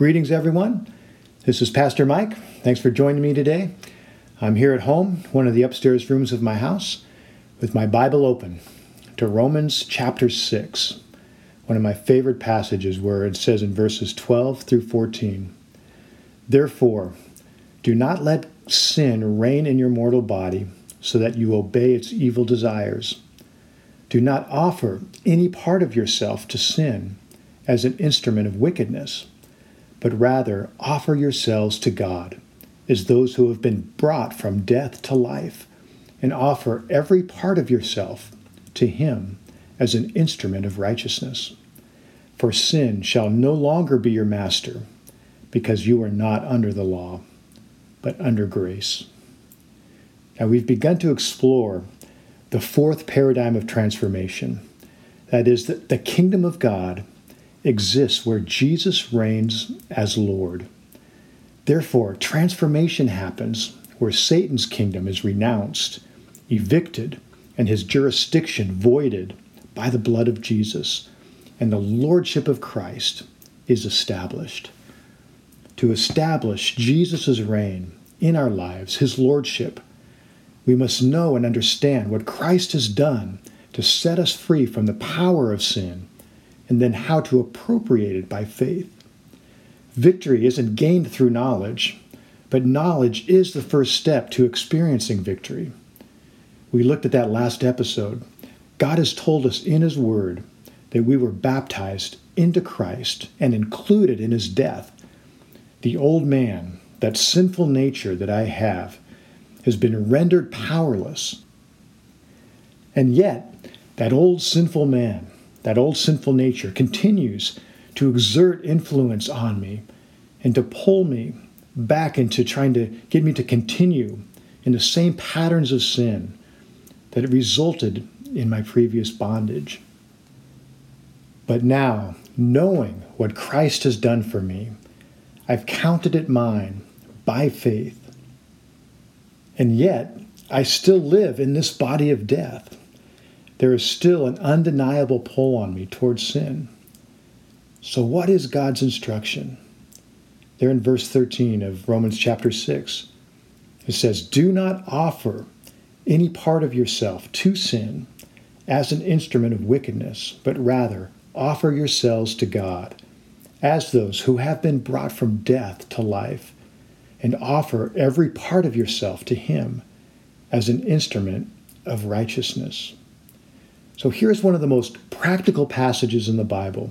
Greetings, everyone. This is Pastor Mike. Thanks for joining me today. I'm here at home, one of the upstairs rooms of my house, with my Bible open to Romans chapter 6, one of my favorite passages where it says in verses 12 through 14 Therefore, do not let sin reign in your mortal body so that you obey its evil desires. Do not offer any part of yourself to sin as an instrument of wickedness, but rather offer yourselves to God as those who have been brought from death to life, and offer every part of yourself to Him as an instrument of righteousness. For sin shall no longer be your master, because you are not under the law, but under grace. Now, we've begun to explore the fourth paradigm of transformation. That is, the kingdom of God exists where Jesus reigns as Lord. Therefore, transformation happens where Satan's kingdom is renounced, evicted, and his jurisdiction voided by the blood of Jesus, and the lordship of Christ is established. To establish Jesus' reign in our lives, his lordship, we must know and understand what Christ has done to set us free from the power of sin, and then how to appropriate it by faith. Victory isn't gained through knowledge, but knowledge is the first step to experiencing victory. We looked at that last episode. God has told us in His Word that we were baptized into Christ and included in His death. The old man, that sinful nature that I have, has been rendered powerless. And yet, that old sinful man, that old sinful nature continues to exert influence on me and to pull me back into trying to get me to continue in the same patterns of sin that resulted in my previous bondage. But now, knowing what Christ has done for me, I've counted it mine by faith. And yet, I still live in this body of death. There is still an undeniable pull on me towards sin. So, what is God's instruction? There in verse 13 of Romans chapter 6, it says, Do not offer any part of yourself to sin as an instrument of wickedness, but rather offer yourselves to God as those who have been brought from death to life, and offer every part of yourself to Him as an instrument of righteousness. So here's one of the most practical passages in the Bible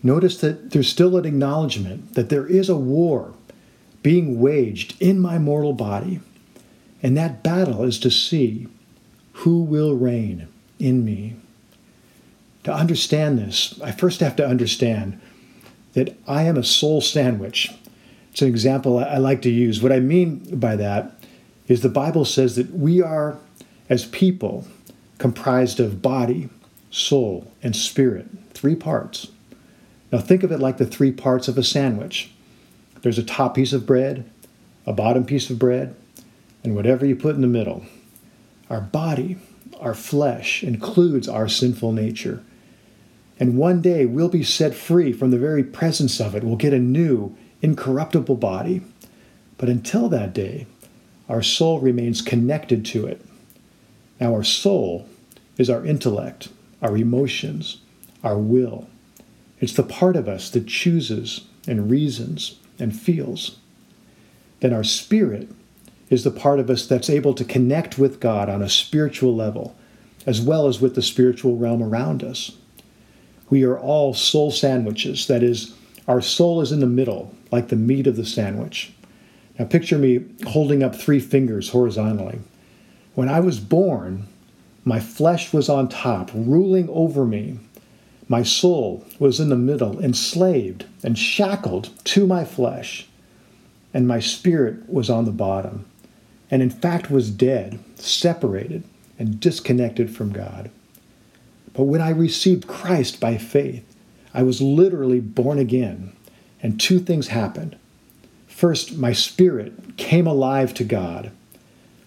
Notice that there's still an acknowledgement that there is a war being waged in my mortal body, and that battle is to see who will reign in me. To understand this, I first have to understand that I am a soul sandwich. It's an example I like to use. What I mean by that is the Bible says that we are, as people, comprised of body, soul, and spirit, three parts. Now think of it like the three parts of a sandwich there's a top piece of bread, a bottom piece of bread, and whatever you put in the middle. Our body, our flesh, includes our sinful nature. And one day we'll be set free from the very presence of it. We'll get a new, incorruptible body. But until that day, our soul remains connected to it. Now, our soul is our intellect, our emotions, our will. It's the part of us that chooses and reasons and feels. Then our spirit is the part of us that's able to connect with God on a spiritual level, as well as with the spiritual realm around us. We are all soul sandwiches. That is, our soul is in the middle, like the meat of the sandwich. Now, picture me holding up three fingers horizontally. When I was born, my flesh was on top, ruling over me my soul was in the middle, enslaved and shackled to my flesh, and my spirit was on the bottom, and in fact was dead, separated, and disconnected from God. But when I received Christ by faith, I was literally born again, and two things happened. First, my spirit came alive to God.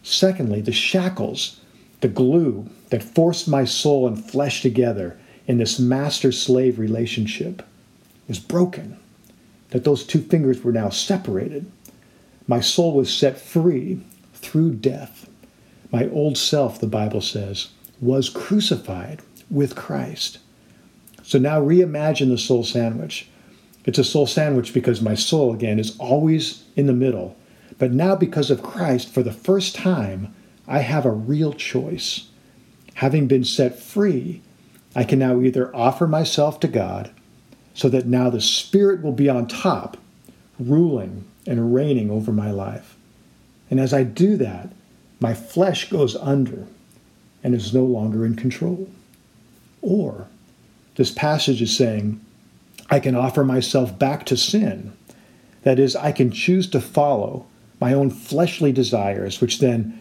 Secondly, the shackles, the glue that forced my soul and flesh together, in this master slave relationship was broken. that those two fingers were now separated. My soul was set free through death. My old self, the Bible says, was crucified with Christ. So now reimagine the soul sandwich. It's a soul sandwich because my soul, again, is always in the middle. But now, because of Christ, for the first time, I have a real choice. Having been set free, I can now either offer myself to God so that now the Spirit will be on top, ruling and reigning over my life. And as I do that, my flesh goes under and is no longer in control. Or this passage is saying, I can offer myself back to sin. That is, I can choose to follow my own fleshly desires, which then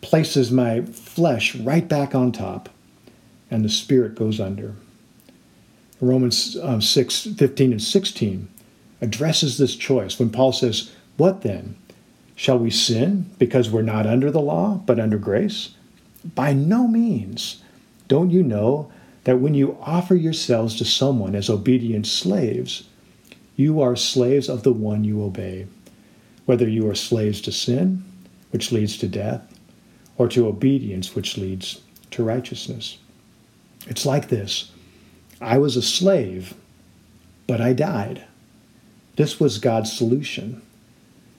places my flesh right back on top, and the spirit goes under. Romans um, 6 15 and 16 addresses this choice when Paul says, What then? Shall we sin because we're not under the law, but under grace? By no means. Don't you know that when you offer yourselves to someone as obedient slaves, you are slaves of the one you obey, whether you are slaves to sin, which leads to death, or to obedience, which leads to righteousness. It's like this I was a slave, but I died. This was God's solution.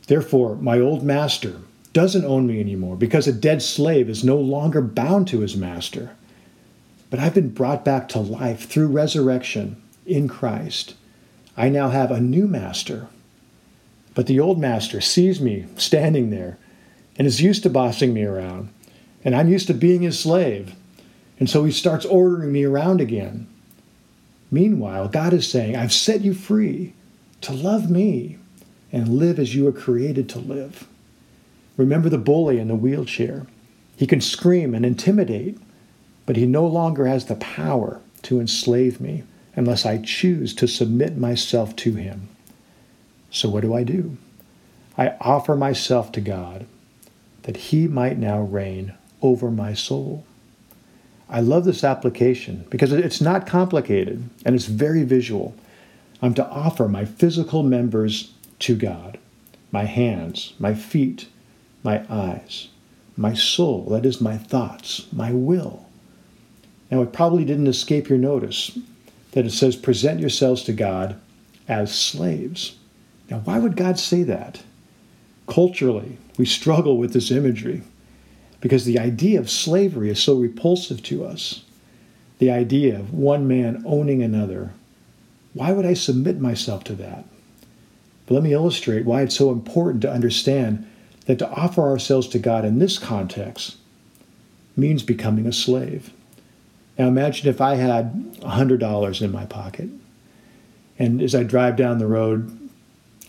Therefore, my old master doesn't own me anymore because a dead slave is no longer bound to his master. But I've been brought back to life through resurrection in Christ. I now have a new master. But the old master sees me standing there and is used to bossing me around. And I'm used to being his slave. And so he starts ordering me around again. Meanwhile, God is saying, I've set you free to love me and live as you are created to live. Remember the bully in the wheelchair. He can scream and intimidate, but he no longer has the power to enslave me unless I choose to submit myself to him. So, what do I do? I offer myself to God that he might now reign over my soul. I love this application because it's not complicated and it's very visual. I'm to offer my physical members to God my hands, my feet, my eyes, my soul, that is, my thoughts, my will. Now, it probably didn't escape your notice that it says, present yourselves to God as slaves. Now, why would God say that? Culturally, we struggle with this imagery because the idea of slavery is so repulsive to us. The idea of one man owning another. Why would I submit myself to that? But let me illustrate why it's so important to understand that to offer ourselves to God in this context means becoming a slave. Now imagine if I had $100 in my pocket, and as I drive down the road,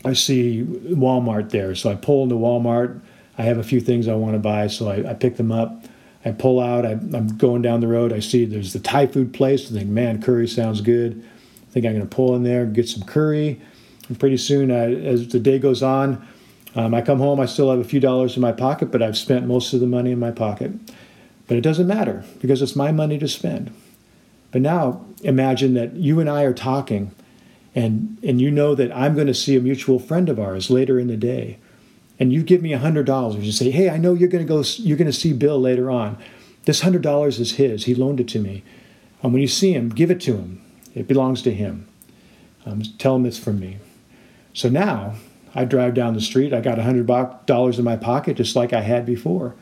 I see Walmart there. So I pull into Walmart. I have a few things I want to buy, so I, I pick them up. I pull out. I, am going down the road. I see there's the Thai food place. I think, man, curry sounds good. I think I'm going to pull in there, get some curry. And pretty soon, I, as the day goes on, um, I come home, I still have a few dollars in my pocket, but I've spent most of the money in my pocket. But it doesn't matter because it's my money to spend. But now imagine that you and I are talking, and, and you know that I'm going to see a mutual friend of ours later in the day. And you give me $100. You say, hey, I know you're going to go, you're going to see Bill later on. This $100 is his. He loaned it to me. And when you see him, give it to him. It belongs to him. Um, tell him it's from me. So now I drive down the street. I got $100 in my pocket just like I had before.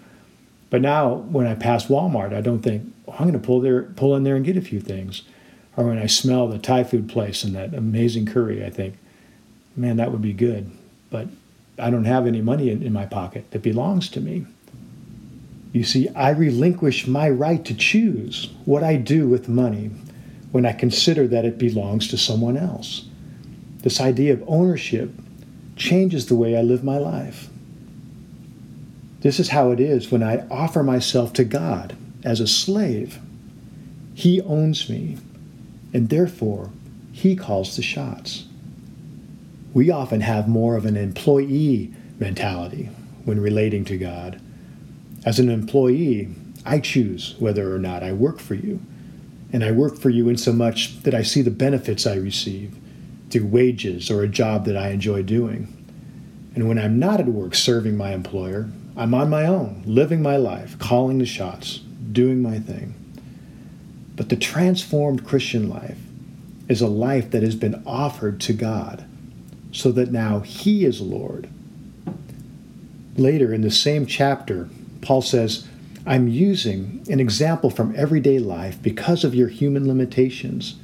But now when I pass Walmart, I don't think, oh, I'm going to pull, there, pull in there and get a few things. Oh, or when I smell the Thai food place and that amazing curry, I think, man, that would be good. But I don't have any money in, in my pocket that belongs to me. You see, I relinquish my right to choose what I do with money when I consider that it belongs to someone else. This idea of ownership changes the way I live my life. This is how it is when I offer myself to God as a slave. He owns me, and therefore, He calls the shots. We often have more of an employee mentality when relating to God. As an employee, I choose whether or not I work for you. And I work for you in so much that I see the benefits I receive through wages or a job that I enjoy doing. And when I'm not at work serving my employer, I'm on my own, living my life, calling the shots, doing my thing. But the transformed Christian life is a life that has been offered to God so that now He is Lord. Later in the same chapter, Paul says, I'm using an example from everyday life because of your human limitations.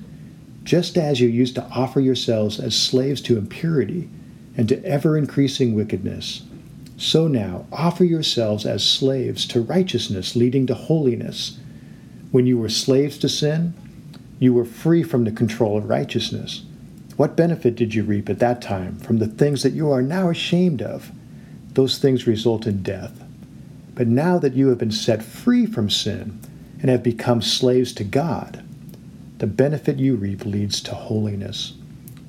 Just as you used to offer yourselves as slaves to impurity and to ever increasing wickedness, so now offer yourselves as slaves to righteousness leading to holiness. When you were slaves to sin, you were free from the control of righteousness. What benefit did you reap at that time from the things that you are now ashamed of? Those things result in death. But now that you have been set free from sin and have become slaves to God, the benefit you reap leads to holiness,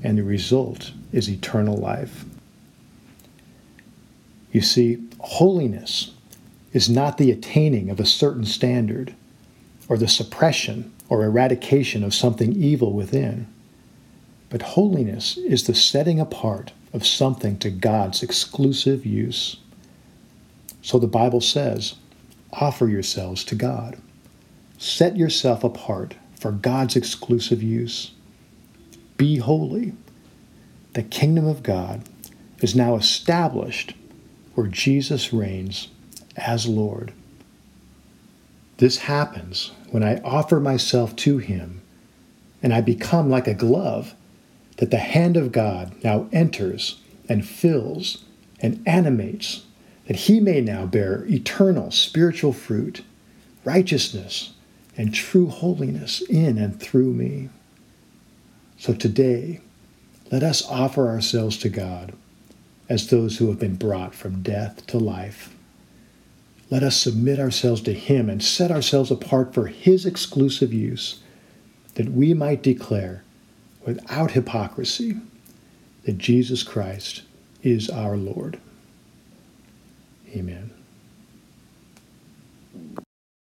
and the result is eternal life. You see, holiness is not the attaining of a certain standard or the suppression or eradication of something evil within, but holiness is the setting apart of something to God's exclusive use. So the Bible says, offer yourselves to God. Set yourself apart for God's exclusive use. Be holy. The kingdom of God is now established where Jesus reigns as Lord. This happens when I offer myself to Him and I become like a glove that the hand of God now enters and fills and animates that he may now bear eternal spiritual fruit, righteousness, and true holiness in and through me. So today, let us offer ourselves to God as those who have been brought from death to life. Let us submit ourselves to Him and set ourselves apart for His exclusive use, that we might declare without hypocrisy that Jesus Christ is our Lord. Amen.